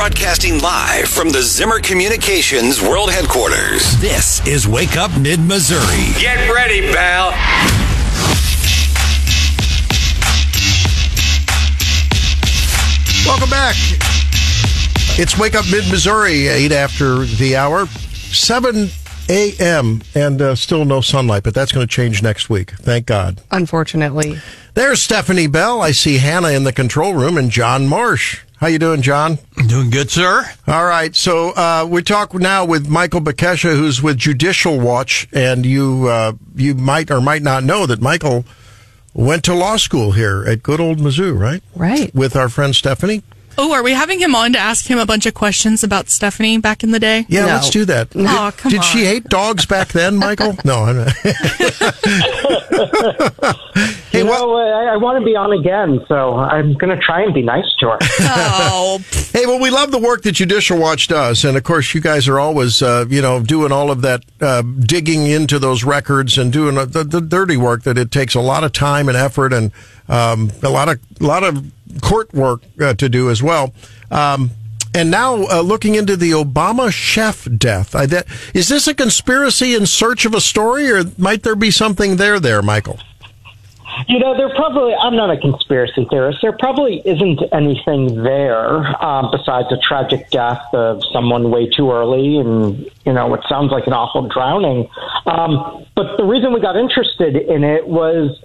Broadcasting live from the Zimmer Communications World Headquarters. This is Wake Up Mid Missouri. Get ready, pal. Welcome back. It's Wake Up Mid Missouri, 8 after the hour, 7 a.m., and uh, still no sunlight, but that's going to change next week. Thank God. Unfortunately. There's Stephanie Bell. I see Hannah in the control room and John Marsh. How you doing, John? Doing good, sir. All right. So uh, we talk now with Michael Bekesha, who's with Judicial Watch, and you uh, you might or might not know that Michael went to law school here at good old Mizzou, right? Right. With our friend Stephanie. Oh, are we having him on to ask him a bunch of questions about Stephanie back in the day? Yeah, No. let's do that. Oh, come Did she hate dogs back then, Michael? no. I'm not. hey, You what? know, I, I want to be on again, so I'm going to try and be nice to her. Oh, Hey, well, we love the work that Judicial Watch does, and of course, you guys are always, uh, you know, doing all of that uh, digging into those records and doing the, the dirty work that it takes a lot of time and effort and um, a lot of a lot of court work uh, to do as well. Um, and now, uh, looking into the Obama chef death, I, that, is this a conspiracy in search of a story, or might there be something there, there, Michael? You know, there probably, I'm not a conspiracy theorist. There probably isn't anything there um, besides a tragic death of someone way too early and, you know, what sounds like an awful drowning. Um, but the reason we got interested in it was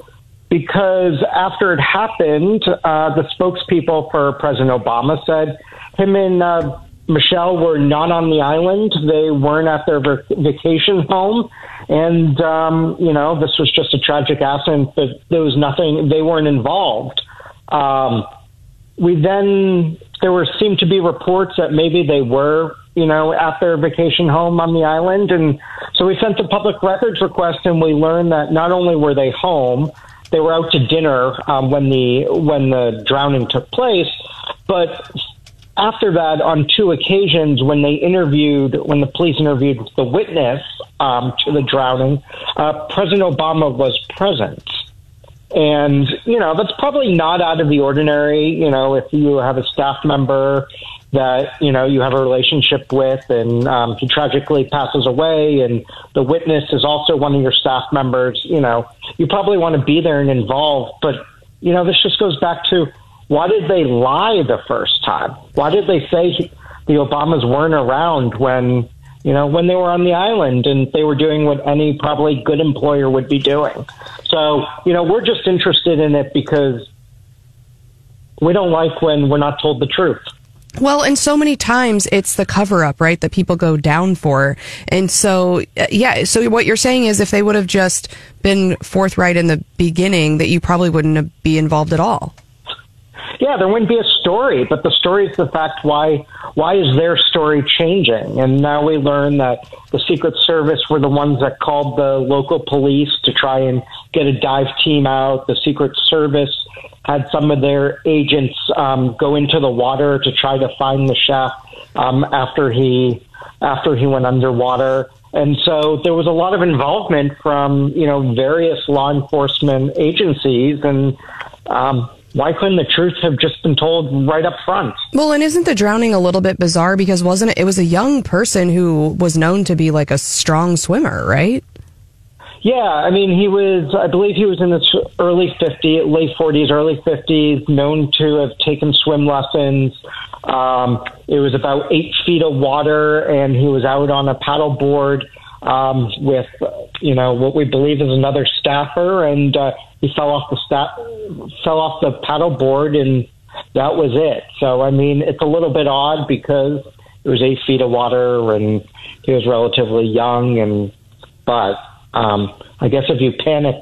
because after it happened, uh, the spokespeople for President Obama said him and uh, Michelle were not on the island. They weren't at their vacation home. And, um, you know, this was just a tragic accident, but there was nothing, they weren't involved. Um, we then, there were seemed to be reports that maybe they were, you know, at their vacation home on the island. And so we sent the public records request and we learned that not only were they home, they were out to dinner um, when the when the drowning took place, but after that, on two occasions, when they interviewed, when the police interviewed the witness um, to the drowning, uh, President Obama was present. And, you know, that's probably not out of the ordinary. You know, if you have a staff member that, you know, you have a relationship with and um, he tragically passes away and the witness is also one of your staff members, you know, you probably want to be there and involved. But, you know, this just goes back to why did they lie the first time? Why did they say the Obamas weren't around when, you know, when they were on the island and they were doing what any probably good employer would be doing? So, you know, we're just interested in it because we don't like when we're not told the truth. Well, and so many times it's the cover up, right, that people go down for. And so, uh, yeah, so what you're saying is if they would have just been forthright in the beginning, that you probably wouldn't be involved at all. Yeah, there wouldn't be a story, but the story is the fact why why is their story changing? And now we learn that the Secret Service were the ones that called the local police to try and get a dive team out. The Secret Service had some of their agents um, go into the water to try to find the chef um, after he after he went underwater. And so there was a lot of involvement from you know various law enforcement agencies and. Um, why couldn't the truth have just been told right up front? Well, and isn't the drowning a little bit bizarre because wasn't it? It was a young person who was known to be like a strong swimmer, right? Yeah, I mean, he was, I believe he was in his early 50s, late 40s, early 50s, known to have taken swim lessons. Um, it was about eight feet of water, and he was out on a paddleboard um, with, you know, what we believe is another staffer, and uh, he fell off the sta- fell off the paddleboard, and that was it. So, I mean, it's a little bit odd because it was eight feet of water, and he was relatively young, and but um, I guess if you panic,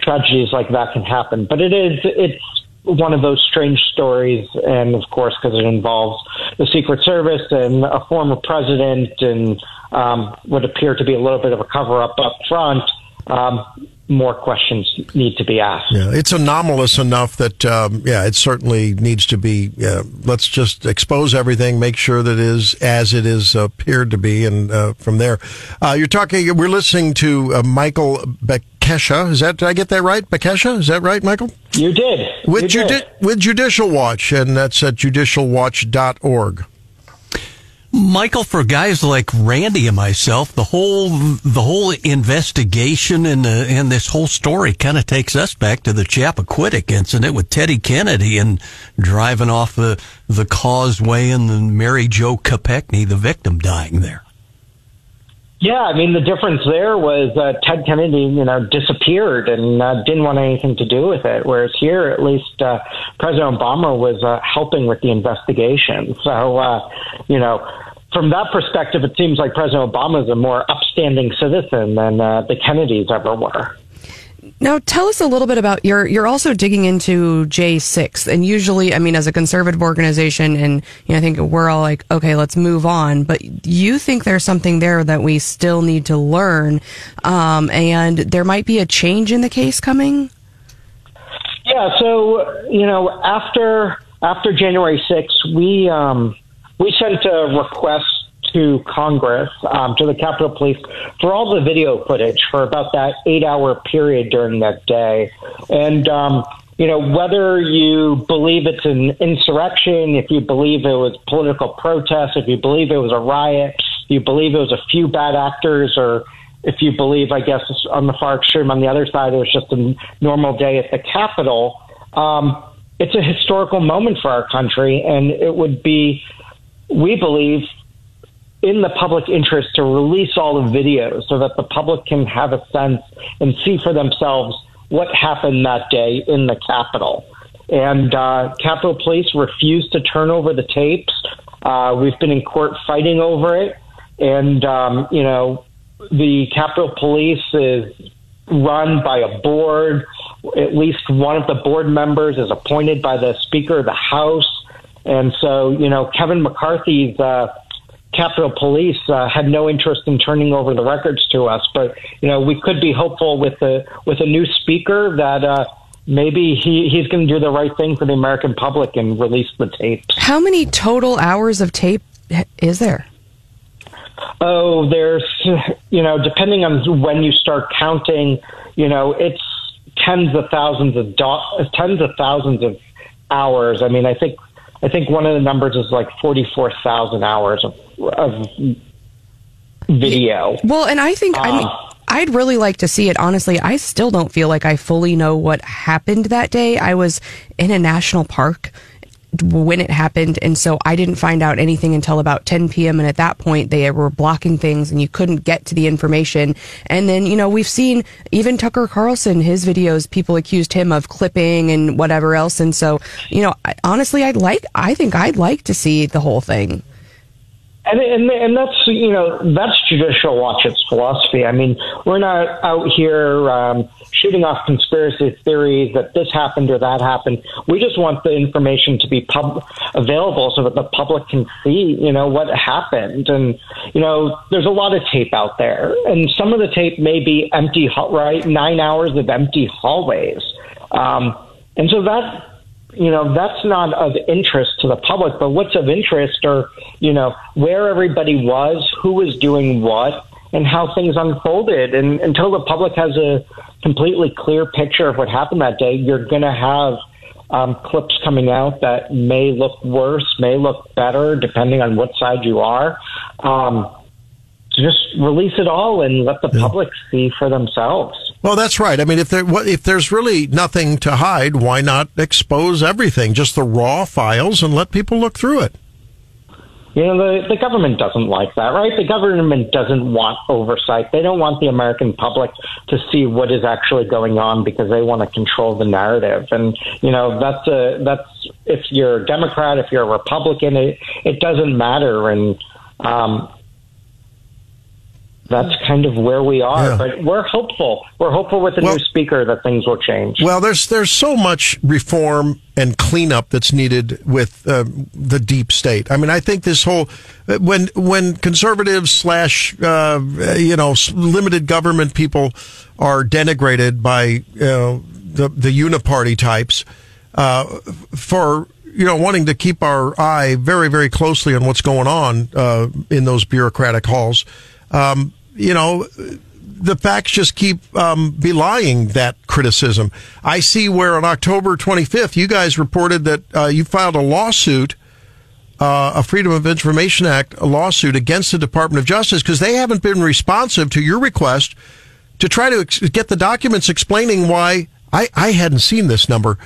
tragedies like that can happen. But it is it's one of those strange stories, and of course, because it involves the Secret Service and a former president, and um, would appear to be a little bit of a cover up up front. Um, more questions need to be asked. Yeah, it's anomalous enough that um, yeah, it certainly needs to be. Uh, let's just expose everything, make sure that it is as it is appeared to be, and uh, from there, uh, you're talking. We're listening to uh, Michael Bekesha. Is that did I get that right? Bekesha, is that right, Michael? You did With you judi- did. with Judicial Watch, and that's at judicialwatch.org. Michael, for guys like Randy and myself, the whole the whole investigation and the, and this whole story kind of takes us back to the Chappaquiddick incident with Teddy Kennedy and driving off the the causeway and then Mary Jo Kopechne, the victim, dying there. Yeah, I mean the difference there was uh, Ted Kennedy, you know, disappeared and uh, didn't want anything to do with it. Whereas here, at least uh, President Obama was uh, helping with the investigation. So, uh, you know, from that perspective, it seems like President Obama is a more upstanding citizen than uh, the Kennedys ever were. Now, tell us a little bit about you're you're also digging into J6, and usually, I mean, as a conservative organization, and you know, I think we're all like, okay, let's move on. But you think there's something there that we still need to learn, um, and there might be a change in the case coming. Yeah. So you know, after after January 6th, we um, we sent a request to Congress, um, to the Capitol Police, for all the video footage for about that eight hour period during that day. And, um, you know, whether you believe it's an insurrection, if you believe it was political protest, if you believe it was a riot, if you believe it was a few bad actors, or if you believe, I guess, on the far extreme on the other side, it was just a normal day at the Capitol. Um, it's a historical moment for our country, and it would be, we believe, in the public interest to release all the videos so that the public can have a sense and see for themselves what happened that day in the Capitol. And uh, Capitol Police refused to turn over the tapes. Uh, we've been in court fighting over it. And, um, you know, the Capitol Police is run by a board. At least one of the board members is appointed by the Speaker of the House. And so, you know, Kevin McCarthy's uh, Capitol Police uh, had no interest in turning over the records to us. But you know, we could be hopeful with a with a new speaker that uh, maybe he, he's going to do the right thing for the American public and release the tapes. How many total hours of tape is there? Oh, there's you know, depending on when you start counting, you know, it's tens of thousands of do- tens of thousands of hours. I mean, I think I think one of the numbers is like 44,000 hours of, of video. Well, and I think, um, I mean, um, I'd really like to see it. Honestly, I still don't feel like I fully know what happened that day. I was in a national park when it happened. And so I didn't find out anything until about 10 p.m. And at that point, they were blocking things and you couldn't get to the information. And then, you know, we've seen even Tucker Carlson, his videos, people accused him of clipping and whatever else. And so, you know, honestly, I'd like, I think I'd like to see the whole thing. And, and and that's you know that's judicial watch's philosophy. I mean, we're not out here um, shooting off conspiracy theories that this happened or that happened. We just want the information to be pub- available so that the public can see, you know, what happened. And you know, there's a lot of tape out there, and some of the tape may be empty, right? Nine hours of empty hallways, um, and so that you know that's not of interest to the public but what's of interest are you know where everybody was who was doing what and how things unfolded and until the public has a completely clear picture of what happened that day you're going to have um, clips coming out that may look worse may look better depending on what side you are um, just release it all and let the yeah. public see for themselves well, that's right. I mean, if there if there's really nothing to hide, why not expose everything, just the raw files, and let people look through it? You know, the, the government doesn't like that, right? The government doesn't want oversight. They don't want the American public to see what is actually going on because they want to control the narrative. And, you know, that's a, that's, if you're a Democrat, if you're a Republican, it, it doesn't matter. And, um, that's kind of where we are. Yeah. But we're hopeful. We're hopeful with the well, new speaker that things will change. Well, there's there's so much reform and cleanup that's needed with uh, the deep state. I mean, I think this whole uh, when when conservatives slash uh, you know limited government people are denigrated by you know, the the uniparty types uh, for you know, wanting to keep our eye very, very closely on what's going on uh, in those bureaucratic halls um, you know, the facts just keep um, belying that criticism. I see where on October 25th, you guys reported that uh, you filed a lawsuit uh, a Freedom of Information Act lawsuit against the Department of Justice because they haven't been responsive to your request to try to ex- get the documents explaining why I, I hadn't seen this number.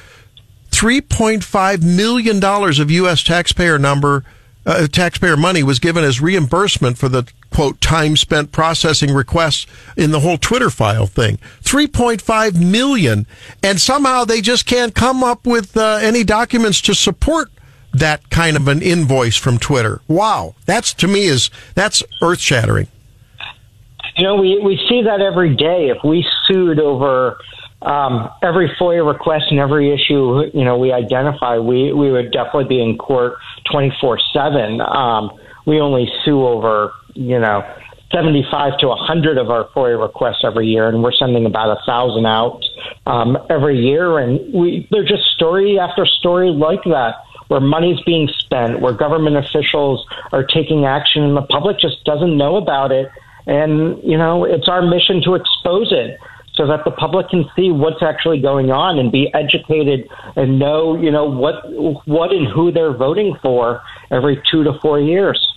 $3.5 million of U.S. taxpayer number, uh, taxpayer money was given as reimbursement for the quote time spent processing requests in the whole Twitter file thing. 3.5 million. And somehow they just can't come up with uh, any documents to support that kind of an invoice from Twitter. Wow. That's to me is, that's earth shattering. You know, we, we see that every day. If we sued over um, every FOIA request and every issue, you know, we identify, we, we would definitely be in court 24 7. Um, we only sue over, you know, 75 to 100 of our FOIA requests every year, and we're sending about a thousand out um, every year. And we, they're just story after story like that, where money's being spent, where government officials are taking action, and the public just doesn't know about it. And, you know, it's our mission to expose it so that the public can see what's actually going on and be educated and know, you know, what what and who they're voting for every two to four years.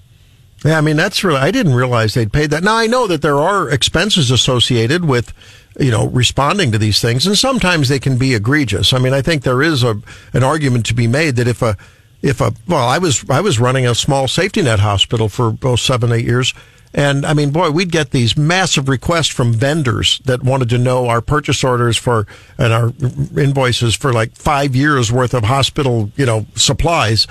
Yeah, I mean that's really I didn't realize they'd paid that. Now I know that there are expenses associated with you know responding to these things and sometimes they can be egregious. I mean I think there is a an argument to be made that if a if a well I was I was running a small safety net hospital for both 7 8 years and I mean, boy, we'd get these massive requests from vendors that wanted to know our purchase orders for and our invoices for like five years worth of hospital, you know, supplies.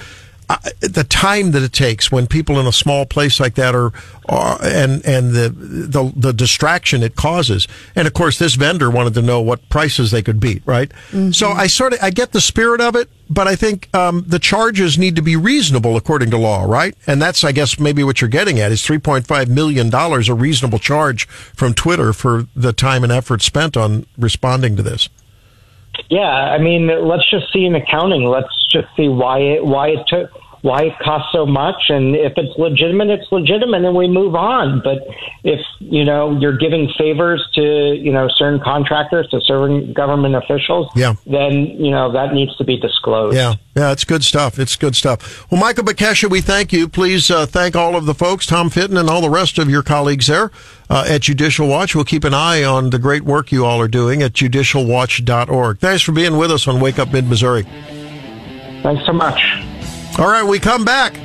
The time that it takes when people in a small place like that are, are and and the, the the distraction it causes, and of course this vendor wanted to know what prices they could beat, right? Mm-hmm. So I sort of I get the spirit of it, but I think um, the charges need to be reasonable according to law, right? And that's I guess maybe what you're getting at is 3.5 million dollars a reasonable charge from Twitter for the time and effort spent on responding to this. Yeah, I mean, let's just see in accounting. Let's just see why it why it took why it costs so much and if it's legitimate it's legitimate and we move on. But if you know you're giving favors to you know certain contractors to certain government officials yeah. then you know that needs to be disclosed. Yeah. Yeah it's good stuff. It's good stuff. Well michael Bekesha, we thank you. Please uh, thank all of the folks tom fitton and all the rest of your colleagues there uh, at judicial watch. We'll keep an eye on the great work you all are doing at judicialwatch.org thanks for being with us on wake up mid missouri thanks so much all right, we come back.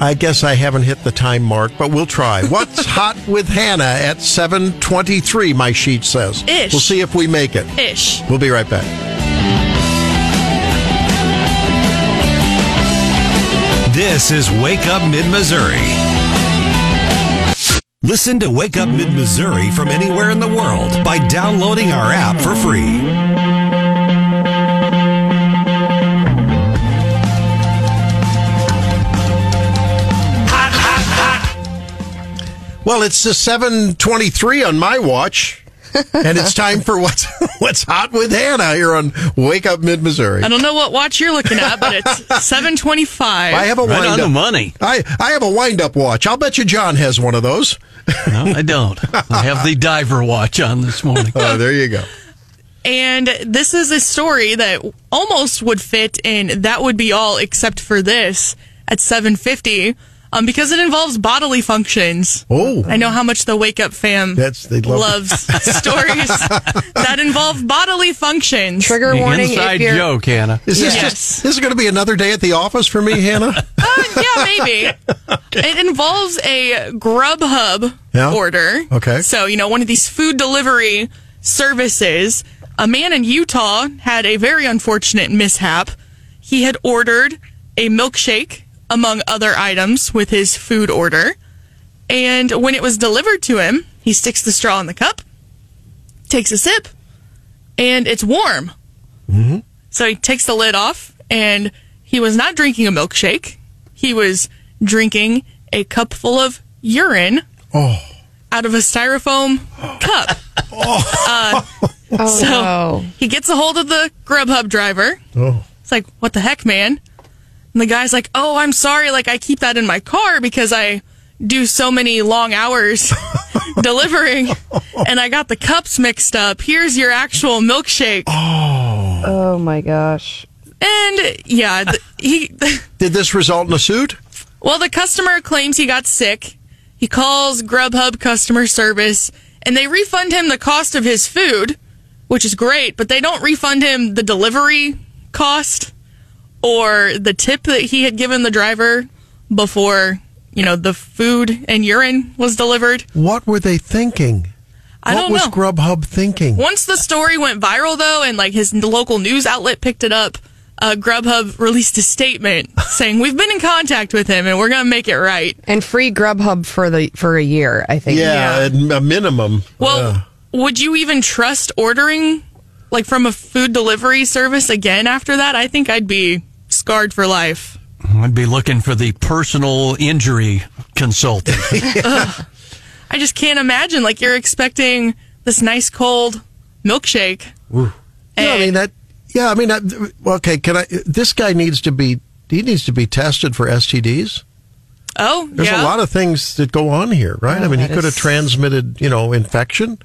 I guess I haven't hit the time mark, but we'll try. What's hot with Hannah at 723, my sheet says. Ish. We'll see if we make it. Ish. We'll be right back. This is Wake Up Mid Missouri. Listen to Wake Up Mid Missouri from anywhere in the world by downloading our app for free. Well, it's the 723 on my watch. and it's time for what's what's hot with Hannah here on Wake Up Mid Missouri. I don't know what watch you're looking at, but it's seven twenty five. I have a right wind on up the money. I I have a wind up watch. I'll bet you John has one of those. no, I don't. I have the diver watch on this morning. Oh, there you go. And this is a story that almost would fit in that would be all except for this at 750 um, because it involves bodily functions. Oh, I know how much the Wake Up fam That's- they love- loves stories that involve bodily functions. Trigger The warning inside if you're joke, Hannah. is this Yes. just this is going to be another day at the office for me, Hannah? Uh, yeah, maybe. It involves a Grubhub Yeah. order. Okay. So, you know, one of these food delivery services. A man in Utah had a very unfortunate mishap. He had ordered a milkshake, among other items, with his food order. And when it was delivered to him, he sticks the straw in the cup, takes a sip, and it's warm. Mm-hmm. So he takes the lid off, and he was not drinking a milkshake. He was drinking a cup full of urine Oh, out of a styrofoam cup. oh So no. he gets a hold of the Grubhub driver. oh, It's like, what the heck, man? And the guy's like, oh, I'm sorry. Like, I keep that in my car because I do so many long hours delivering and I got the cups mixed up. Here's your actual milkshake. Oh Oh my gosh. And yeah, th- he. Did this result in a suit? Well, the customer claims he got sick. He calls Grubhub customer service and they refund him the cost of his food, which is great, but they don't refund him the delivery cost or the tip that he had given the driver before, you know, the food and urine was delivered. What were they thinking? I what don't was know. Grubhub thinking? Once the story went viral, though, and like his local news outlet picked it up, uh, Grubhub released a statement saying we've been in contact with him and we're going to make it right. And free Grubhub for the for a year, I think. Yeah, at a minimum. Well, Uh, would you even trust ordering like from a food delivery service again after that? I think I'd be scarred for life. I'd be looking for the personal injury consultant. I just can't imagine like you're expecting this nice cold milkshake. yeah, I mean that. Yeah, I mean, I, okay. Can I? This guy needs to be. He needs to be tested for STDs. oh, There's yeah. a lot of things that go on here, right? Oh, I Oh, mean, he could have is- transmitted, you know, infection.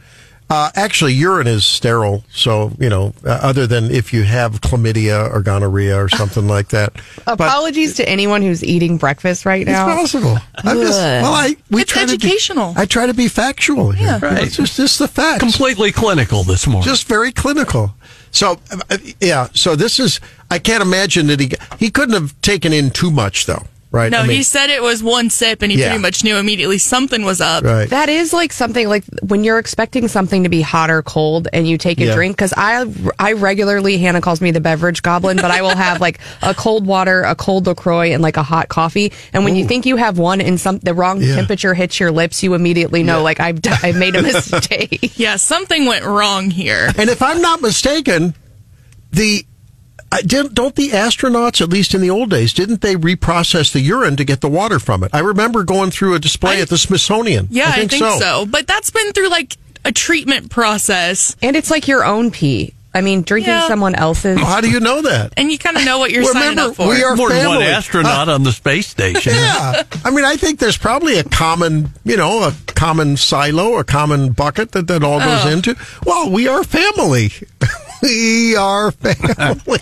Uh, actually, urine is sterile, so you know, uh, other than if you have chlamydia or gonorrhea or something like that. But Apologies to anyone who's eating breakfast right now. it's now. possible. I'm just, Ugh. well, I we It's try educational. To be, I try to be factual here. Yeah. Right. It's just, just the facts. Completely clinical this morning. just very clinical. So, uh, yeah. So this is. I can't imagine that he he couldn't have taken in too much though, right? no, I mean, he said it was one sip and he Yeah. pretty much knew immediately something was up. right. That is like something like when you're expecting something to be hot or cold and you take a Yeah. drink. Cause I, I regularly, Hannah calls me the beverage goblin, but I will have like a cold water, a cold LaCroix and like a hot coffee. And when you think you have one and some, the wrong Yeah. temperature hits your lips, you immediately know like I've, d- I've made a mistake. Yeah, something went wrong here. And if I'm not mistaken, the I didn't, don't the astronauts, at least in the old days, didn't they reprocess the urine to get the water from it? I remember going through a display I- at the Smithsonian. Yeah, I think, so. so. But that's been through like a treatment process. and it's like your own pee. I mean, drinking Yeah. someone else's. How do you know that? And you kind of know what you're signing up for. we are More than one family. astronaut uh, on the space station. Yeah, I mean, I think there's probably a common, you know, a common silo, a common bucket that that all goes Oh. into. Well, we are family. we are family.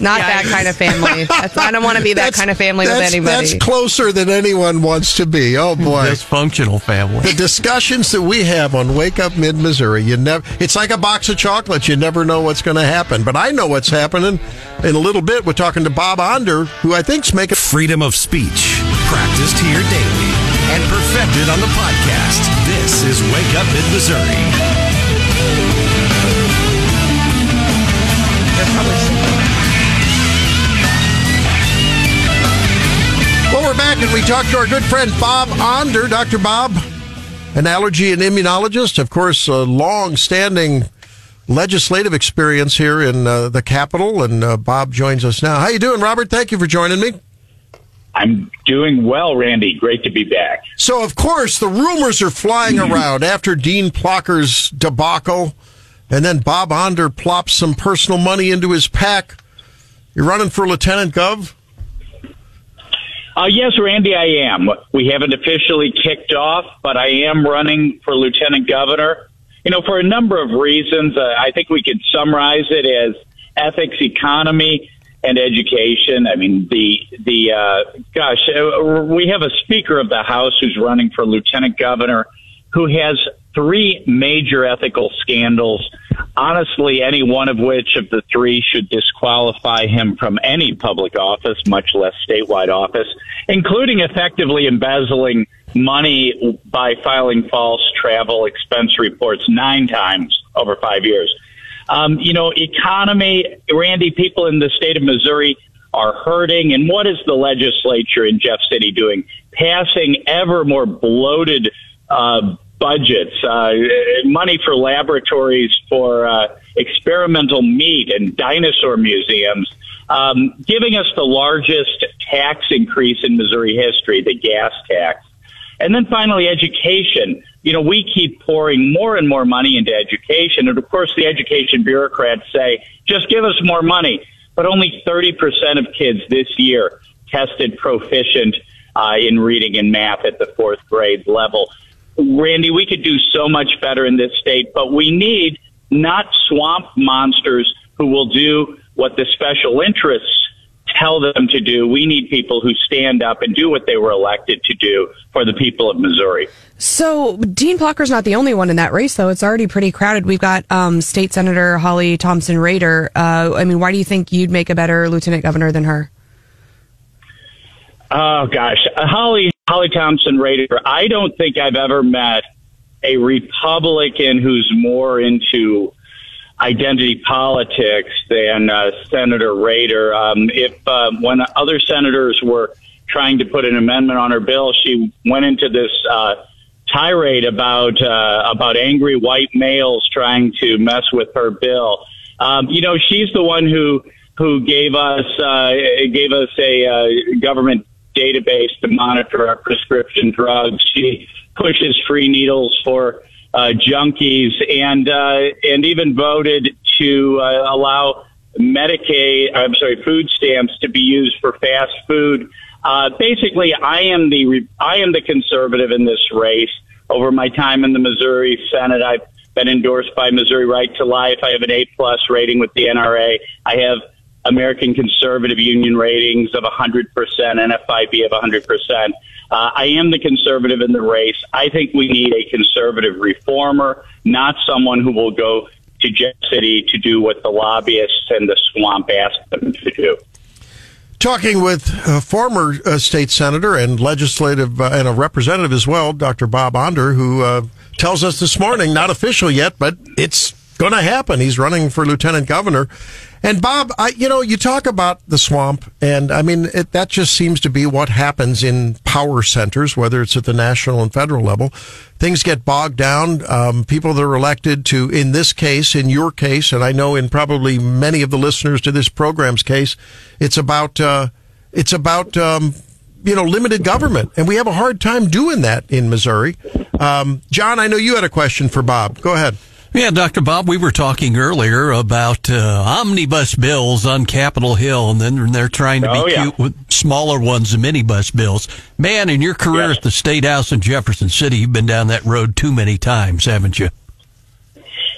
Not that kind of family. That's, I don't want to be that That's- kind of family with that's- anybody. That's closer than anyone wants to be. Oh boy. Dysfunctional family. the discussions that we have on Wake Up Mid Missouri, you never it's like a box of chocolates. You never know what's going to happen. But I know what's happening in a little bit. We're talking to Bob Onder, who I think's making Freedom of speech, practiced here daily and perfected on the podcast. This is Wake Up Mid Missouri. We talked to our good friend Bob Onder, Dr. Bob, an allergy and immunologist, of course, a long standing legislative experience here in uh, the Capitol. And uh, Bob joins us now. How you doing, Robert? Thank you for joining me. I'm doing well, Randy. Great to be back. So, of course, the rumors are flying around after Dean Plocher's debacle, and then Bob Onder plops some personal money into his pack. You're running for Lieutenant Gov? Uh, yes, Randy, I am. We haven't officially kicked off, but I am running for lieutenant governor. You know, for a number of reasons. Uh, I think we could summarize it as ethics, economy, and education. I mean, the the uh, gosh, uh, we have a Speaker of the House who's running for lieutenant governor, who has three major ethical scandals. Honestly, any one of which of the three should disqualify him from any public office, much less statewide office, including effectively embezzling money by filing false travel expense reports nine times over five years. Um, you know, economy, Randy, people in the state of Missouri are hurting. And what is the legislature in Jeff City doing? Passing ever more bloated uh, budgets, uh, money for laboratories for uh, experimental meat and dinosaur museums, um, giving us the largest tax increase in Missouri history, the gas tax. And then finally, education. You know, we keep pouring more and more money into education. And of course, the education bureaucrats say, just give us more money. But only 30% of kids this year tested proficient uh, in reading and math at the fourth grade level. Randy, we could do so much better in this state, but we need not swamp monsters who will do what the special interests tell them to do. We need people who stand up and do what they were elected to do for the people of Missouri. So Dean Plocher's not the only one in that race, though. It's already pretty crowded. We've got um, State Senator Holly Thompson Rehder. Uh, I mean, why do you think you'd make a better lieutenant governor than her? Oh gosh, uh, Holly Holly Thompson Rehder. I don't think I've ever met a Republican who's more into identity politics than uh, Senator Rehder. Um, if uh, when other senators were trying to put an amendment on her bill, she went into this uh, tirade about uh, about angry white males trying to mess with her bill. Um, you know, she's the one who who gave us uh, gave us a uh, government database to monitor our prescription drugs. She pushes free needles for uh, junkies, and uh, and even voted to uh, allow Medicaid, I'm sorry, food stamps to be used for fast food. Uh, basically, I am the I am the conservative in this race. Over my time in the Missouri Senate, I've been endorsed by Missouri Right to Life. I have an A plus rating with the NRA. I have American Conservative Union ratings of 100%, NFIB of 100%. Uh, I am the conservative in the race. I think we need a conservative reformer, not someone who will go to Jeff City to do what the lobbyists and the swamp ask them to do. Talking with a former uh, state senator and legislative uh, and a representative as well, Dr. Bob Onder, who uh, tells us this morning, not official yet, but it's going to happen. He's running for lieutenant governor. And Bob, I, you know, you talk about the swamp, and I mean, it, that just seems to be what happens in power centers, whether it's at the national and federal level. Things get bogged down. Um, people that are elected to, in this case, in your case, and I know in probably many of the listeners to this program's case, it's about, uh, it's about, um, you know, limited government. And we have a hard time doing that in Missouri. Um, John, I know you had a question for Bob. Go ahead. Yeah, Dr. Bob, we were talking earlier about uh, omnibus bills on Capitol Hill, and then they're trying to oh, be yeah. cute with smaller ones, the minibus bills. Man, in your career Yes. at the State House in Jefferson City, you've been down that road too many times, haven't you?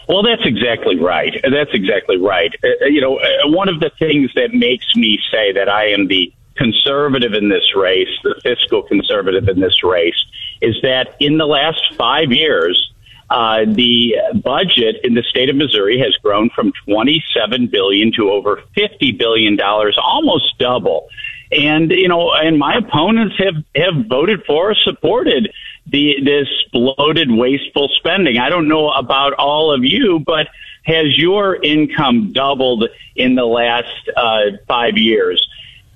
Well, that's exactly right. That's exactly right. Uh, you know, uh, one of the things that makes me say that I am the conservative in this race, the fiscal conservative in this race, is that in the last five years, uh, the budget in the state of Missouri has grown from 27 billion to over 50 billion dollars, almost double. And you know, and my opponents have have voted for or supported the this bloated, wasteful spending. I don't know about all of you, but has your income doubled in the last uh, five years?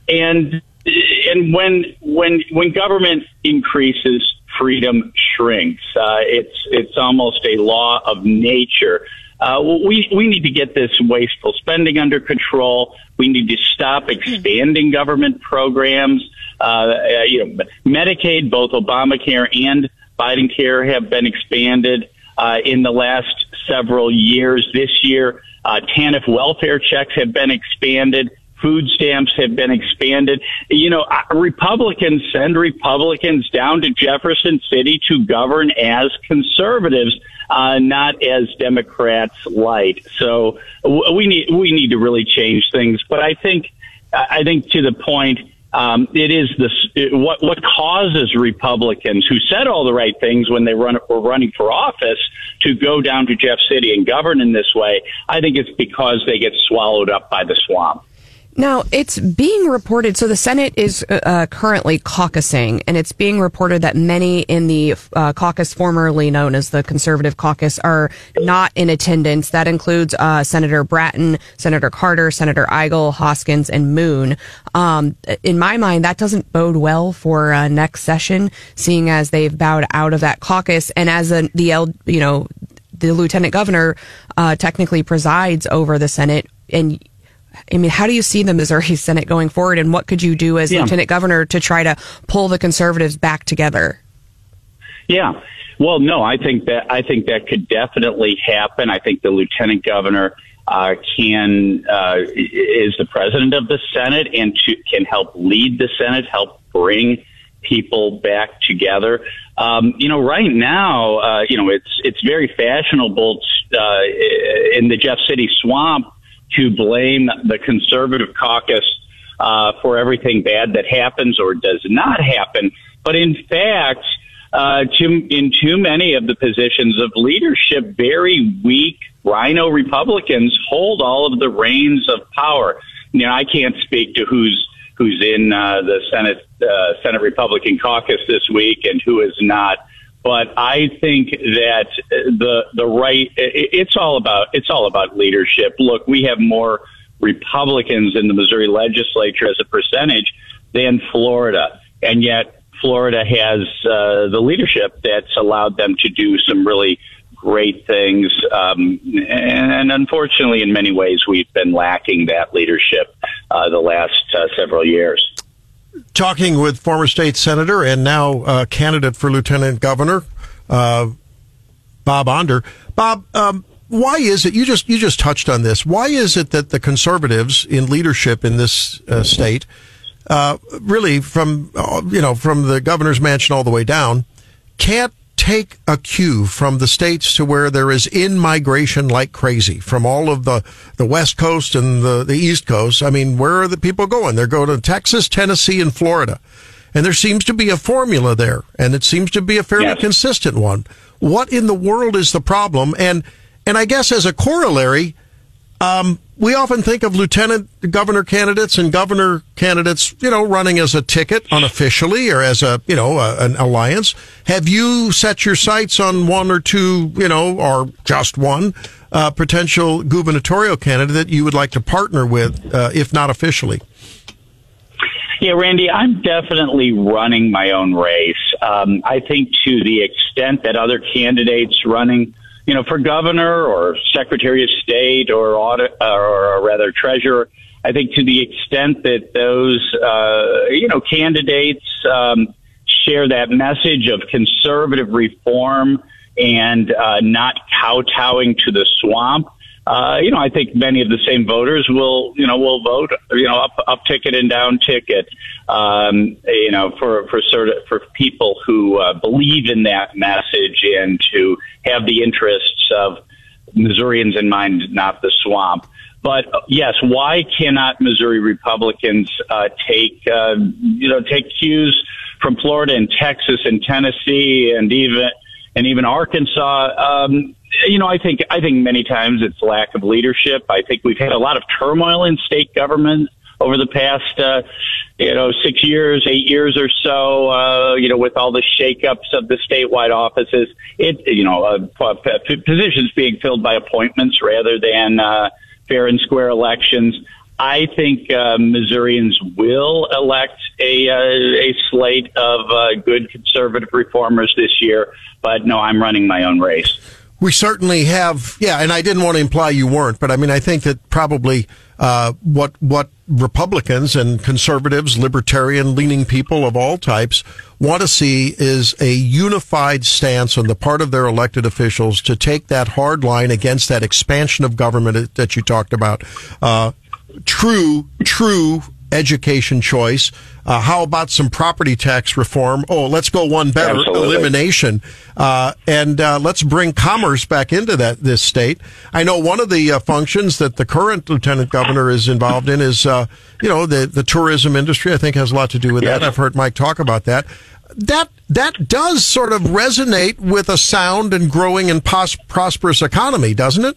And and when when when government increases, freedom shrinks. Uh, it's it's almost a law of nature. Uh, we we need to get this wasteful spending under control. We need to stop expanding government programs. Uh, uh, you know, Medicaid, both Obamacare and Biden Care have been expanded uh, in the last several years. This year, uh, TANF welfare checks have been expanded. Food stamps have been expanded. You know, Republicans send Republicans down to Jefferson City to govern as conservatives, uh, not as Democrats light. So we need we need to really change things. But I think I think to the point, um, it is this it, what what causes Republicans who said all the right things when they run were running for office to go down to Jeff City and govern in this way. I think it's because they get swallowed up by the swamp. Now, it's being reported. So the Senate is uh, currently caucusing, and it's being reported that many in the uh, caucus, formerly known as the Conservative Caucus, are not in attendance. That includes uh, Senator Brattin, Senator Carter, Senator Eigel, Hoskins, and Moon. Um, in my mind, that doesn't bode well for uh, next session, seeing as they've bowed out of that caucus, and as a, the L, you know the lieutenant governor uh, technically presides over the Senate and I mean, how do you see the Missouri Senate going forward, and what could you do as Yeah. lieutenant governor to try to pull the conservatives back together? Yeah. Well, no, I think that I think that could definitely happen. I think the lieutenant governor uh, can uh, is the president of the Senate and to, can help lead the Senate, help bring people back together. Um, you know, right now, uh, you know, it's it's very fashionable uh, in the Jeff City swamp to blame the conservative caucus uh, for everything bad that happens or does not happen. But in fact, uh, too, in too many of the positions of leadership, very weak rhino Republicans hold all of the reins of power. You know, I can't speak to who's who's in uh, the Senate uh, Senate Republican caucus this week and who is not. But I think that the the right it's all about it's all about leadership. Look, we have more Republicans in the Missouri legislature as a percentage than Florida, and yet Florida has uh, the leadership that's allowed them to do some really great things. Um, and unfortunately, in many ways, we've been lacking that leadership uh, the last uh, several years. Talking with former state senator and now uh, candidate for lieutenant governor, uh, Bob Onder. Bob, um, why is it you just you just touched on this? Why is it that the conservatives in leadership in this uh, state, uh, really from you know from the governor's mansion all the way down, can't take a cue from the states to where there is in migration like crazy from all of the, the West Coast and the, the East Coast. I mean, where are the people going? They're going to Texas, Tennessee, and Florida. And there seems to be a formula there, and it seems to be a fairly yes. consistent one. What in the world is the problem? And and I guess as a corollary, um, we often think of lieutenant governor candidates and governor candidates, you know, running as a ticket unofficially or as a, you know, a, an alliance. Have you set your sights on one or two, you know, or just one uh, potential gubernatorial candidate that you would like to partner with, uh, if not officially? Yeah, Randy, I'm definitely running my own race. Um, I think to the extent that other candidates running you know, for governor or secretary of state or audit, or rather treasurer, I think to the extent that those, uh, you know, candidates um, share that message of conservative reform and uh, not kowtowing to the swamp, uh, you know, I think many of the same voters will, you know, will vote, you know, up, up ticket and down ticket, um, you know, for, for sort of, for people who uh, believe in that message and to have the interests of Missourians in mind, not the swamp. But uh, yes, why cannot Missouri Republicans uh, take, uh, you know, take cues from Florida and Texas and Tennessee and even and even Arkansas? Um, you know, I think I think many times it's lack of leadership. I think we've had a lot of turmoil in state government over the past, uh, you know, six years, eight years or so. Uh, you know, with all the shakeups of the statewide offices, it you know, uh, positions being filled by appointments rather than uh, fair and square elections. I think uh, Missourians will elect a uh, a slate of uh, good conservative reformers this year. But no, I'm running my own race. We certainly have, yeah, and I didn't want to imply you weren't, but I mean, I think that probably uh, what what Republicans and conservatives, libertarian leaning people of all types want to see is a unified stance on the part of their elected officials to take that hard line against that expansion of government that you talked about. Uh, true, true education choice. Uh, how about some property tax reform? Oh, let's go one better, Absolutely. elimination, uh, and uh, let's bring commerce back into that this state. I know one of the uh, functions that the current lieutenant governor is involved in is, uh, you know, the the tourism industry. I think has a lot to do with yes. that. I've heard Mike talk about that. That that does sort of resonate with a sound and growing and pos- prosperous economy, doesn't it?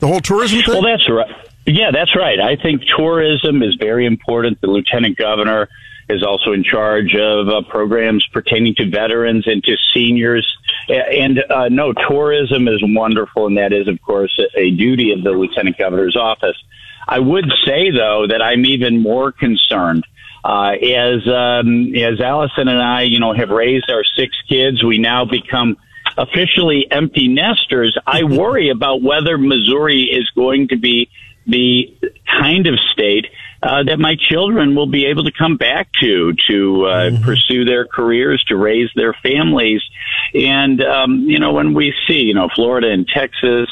The whole tourism thing. Well, that's right. Yeah, that's right. I think tourism is very important. The lieutenant governor is also in charge of uh, programs pertaining to veterans and to seniors. And uh, no, tourism is wonderful, and that is, of course, a duty of the lieutenant governor's office. I would say, though, that I'm even more concerned. Uh, as um, as Allison and I, you know, have raised our six kids, we now become officially empty nesters. I worry about whether Missouri is going to be the kind of state uh, that my children will be able to come back to to uh, mm-hmm. pursue their careers, to raise their families. And um, you know, when we see you know Florida and Texas.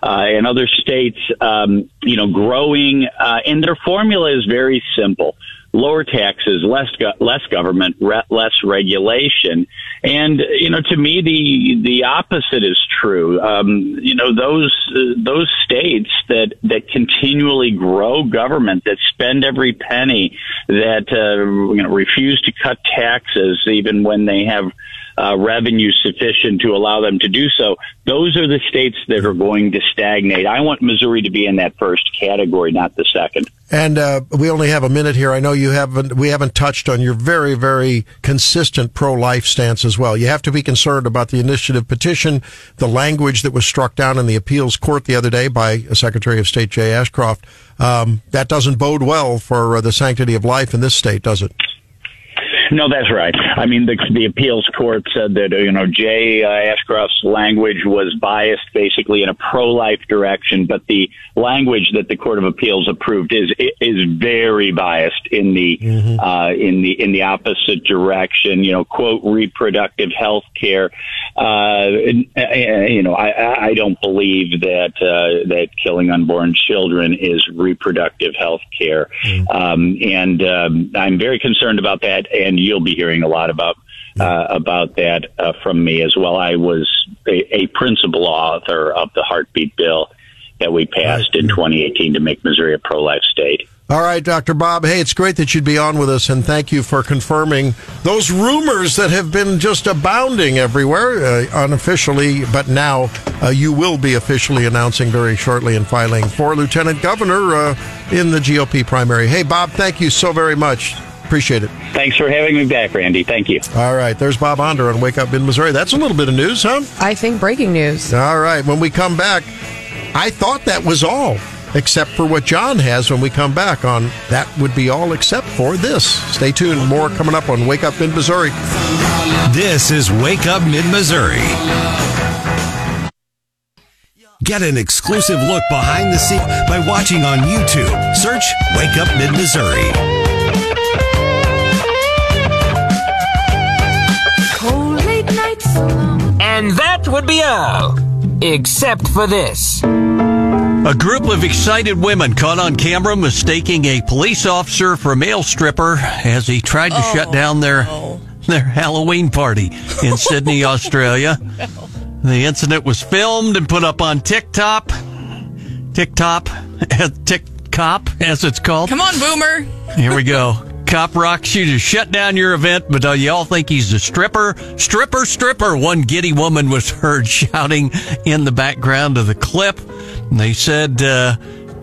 Uh, and other states, um, you know, growing, uh, and their formula is very simple. Lower taxes, less go- less government, re- less regulation. And you know, to me, the the opposite is true. Um, you know, those uh, those states that that continually grow government, that spend every penny, that uh, you know refuse to cut taxes even when they have uh, revenue sufficient to allow them to do so. Those are the states that are going to stagnate. I want Missouri to be in that first category, not the second. And uh, we only have a minute here. I know you haven't. We haven't touched on your very, very consistent pro-life stance as well. You have to be concerned about the initiative petition, the language that was struck down in the appeals court the other day by Secretary of State Jay Ashcroft. Um, that doesn't bode well for uh, the sanctity of life in this state, does it? No, that's right. I mean, the, the appeals court said that, you know, Jay uh, Ashcroft's language was biased basically in a pro-life direction, but the language that the Court of Appeals approved is, is very biased in the, mm-hmm. uh, in the, in the opposite direction, you know, quote, reproductive health care. Uh, you know, I, I don't believe that, uh, that killing unborn children is reproductive health care. Mm-hmm. Um, and, um, I'm very concerned about that. And you'll be hearing a lot about uh, about that uh, from me as well. I was a, a, principal author of the Heartbeat Bill that we passed in 2018 to make Missouri a pro-life state. All right, Dr. Bob. Hey, it's great that you'd be on with us, and thank you for confirming those rumors that have been just abounding everywhere, uh, unofficially, but now uh, you will be officially announcing very shortly and filing for lieutenant governor uh, in the GOP primary. Hey, Bob, thank you so very much. Appreciate it. Thanks for having me back, Randy. Thank you. All right. There's Bob Onder on Wake Up in Missouri. That's a little bit of news, huh? I think breaking news. All right. When we come back, I thought that was all, except for what John has when we come back on That Would Be All Except for This. Stay tuned. More coming up on Wake Up in Missouri. This is Wake Up Mid Missouri. Get an exclusive look behind the scenes by watching on YouTube. Search Wake Up Mid Missouri. And that would be all, except for this. A group of excited women caught on camera mistaking a police officer for a male stripper as he tried to oh, shut down their no. their Halloween party in Sydney, Australia. No. The incident was filmed and put up on TikTok. TikTok, TikTok, as it's called. Come on, Boomer. Here we go. Cop rocks you to shut down your event, but uh, y'all think he's a stripper? Stripper, stripper. One giddy woman was heard shouting in the background of the clip. And they said, uh,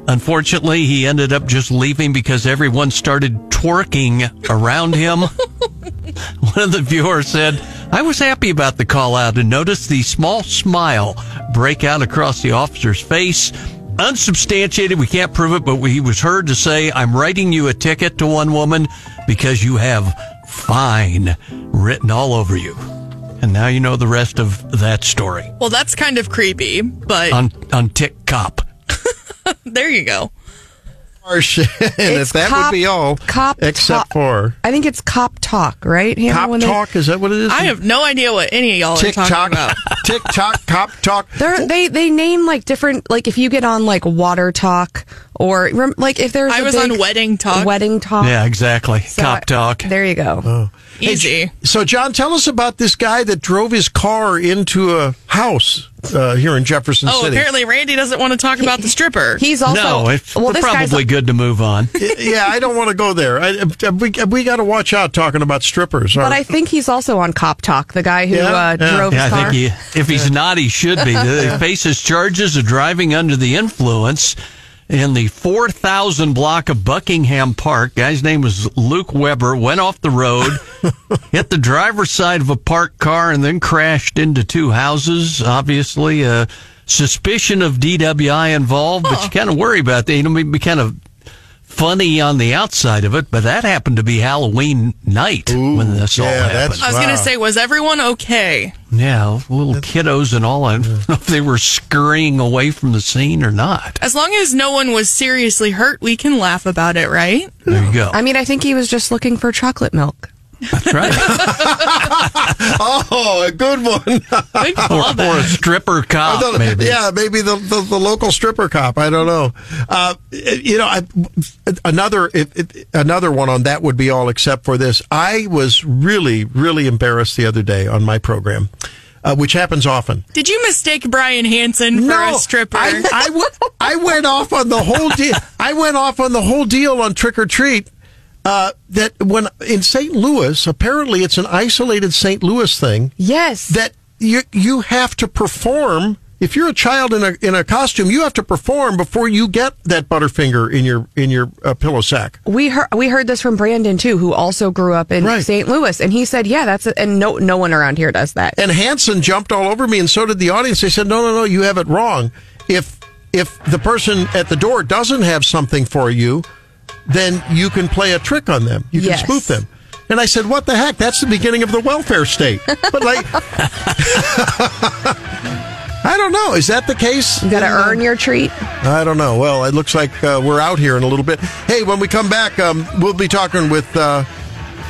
unfortunately, he ended up just leaving because everyone started twerking around him. One of the viewers said, I was happy about the call out and noticed the small smile break out across the officer's face unsubstantiated. We can't prove it, but he was heard to say, I'm writing you a ticket to one woman because you have fine written all over you. And now you know the rest of that story. Well, that's kind of creepy, but. On, on TikTok. there you go harsh. and if that cop, would be all, cop except talk. for I think it's cop talk, right? Hannah, cop talk they, is that what it is? I have no idea what any of y'all Tick are talking about. TikTok, cop talk. They're, they they name like different like if you get on like water talk or like if there's I was on wedding talk. Wedding talk. Yeah, exactly. So, Cop talk. There you go. Oh. Easy. Hey, so, John, tell us about this guy that drove his car into a house uh, here in Jefferson oh, City. apparently Randy doesn't want to talk about the stripper. He's also no. It's well, probably good to move on. yeah, I don't want to go there. I, we we got to watch out talking about strippers. But I think he's also on Cop Talk. The guy who yeah, uh, yeah. drove yeah, his car. I think he, if he's not, he should be. He faces charges of driving under the influence in the 4000 block of Buckingham Park. Guy's name was Luke Weber. Went off the road, hit the driver's side of a parked car, and then crashed into two houses. Obviously, a suspicion of DWI involved, huh. but you kind of worry about that. You know, be kind of funny on the outside of it, but that happened to be Halloween night Ooh, when this yeah, all happened. I was wow. going to say, was everyone okay? Yeah, little kiddos and all. I don't know if they were scurrying away from the scene or not. As long as no one was seriously hurt, we can laugh about it, right? There you go. I mean, I think he was just looking for chocolate milk. That's right. Oh, a good one. Or, or a stripper cop, The- maybe. Yeah, maybe the, the, the local stripper cop. I don't know. Uh, you know, I, another it, it, another one on that would be all except for this. I was really really embarrassed the other day on my program, uh, which happens often. Did you mistake Brian Hansen for a stripper? I, I, w- I went off on the whole deal. I went off on the whole deal on trick or treat. Uh, that when in St. Louis, apparently it's an isolated St. Louis thing. Yes. That you you have to perform. If you're a child in a in a costume, you have to perform before you get that Butterfinger in your in your uh, pillow sack. we heard we heard this from Brandon too, who also grew up in Right. St. Louis, and he said, "Yeah, that's a, and no no one around here does that." And Hanson jumped all over me, and so did the audience. They said, "No, no, no, you have it wrong. If if the person at the door doesn't have something for you, then you can play a trick on them. You can Yes. spoof them." And I said, "What the heck? That's the beginning of the welfare state." But like, I don't know. Is that the case? You got to earn your treat. I don't know. Well, it looks like uh, we're out here in a little bit. Hey, when we come back, um, we'll be talking with uh,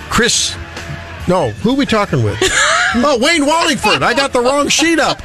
Chris. No, who are we talking with? oh, Wayne Wallingford. I got the wrong sheet up.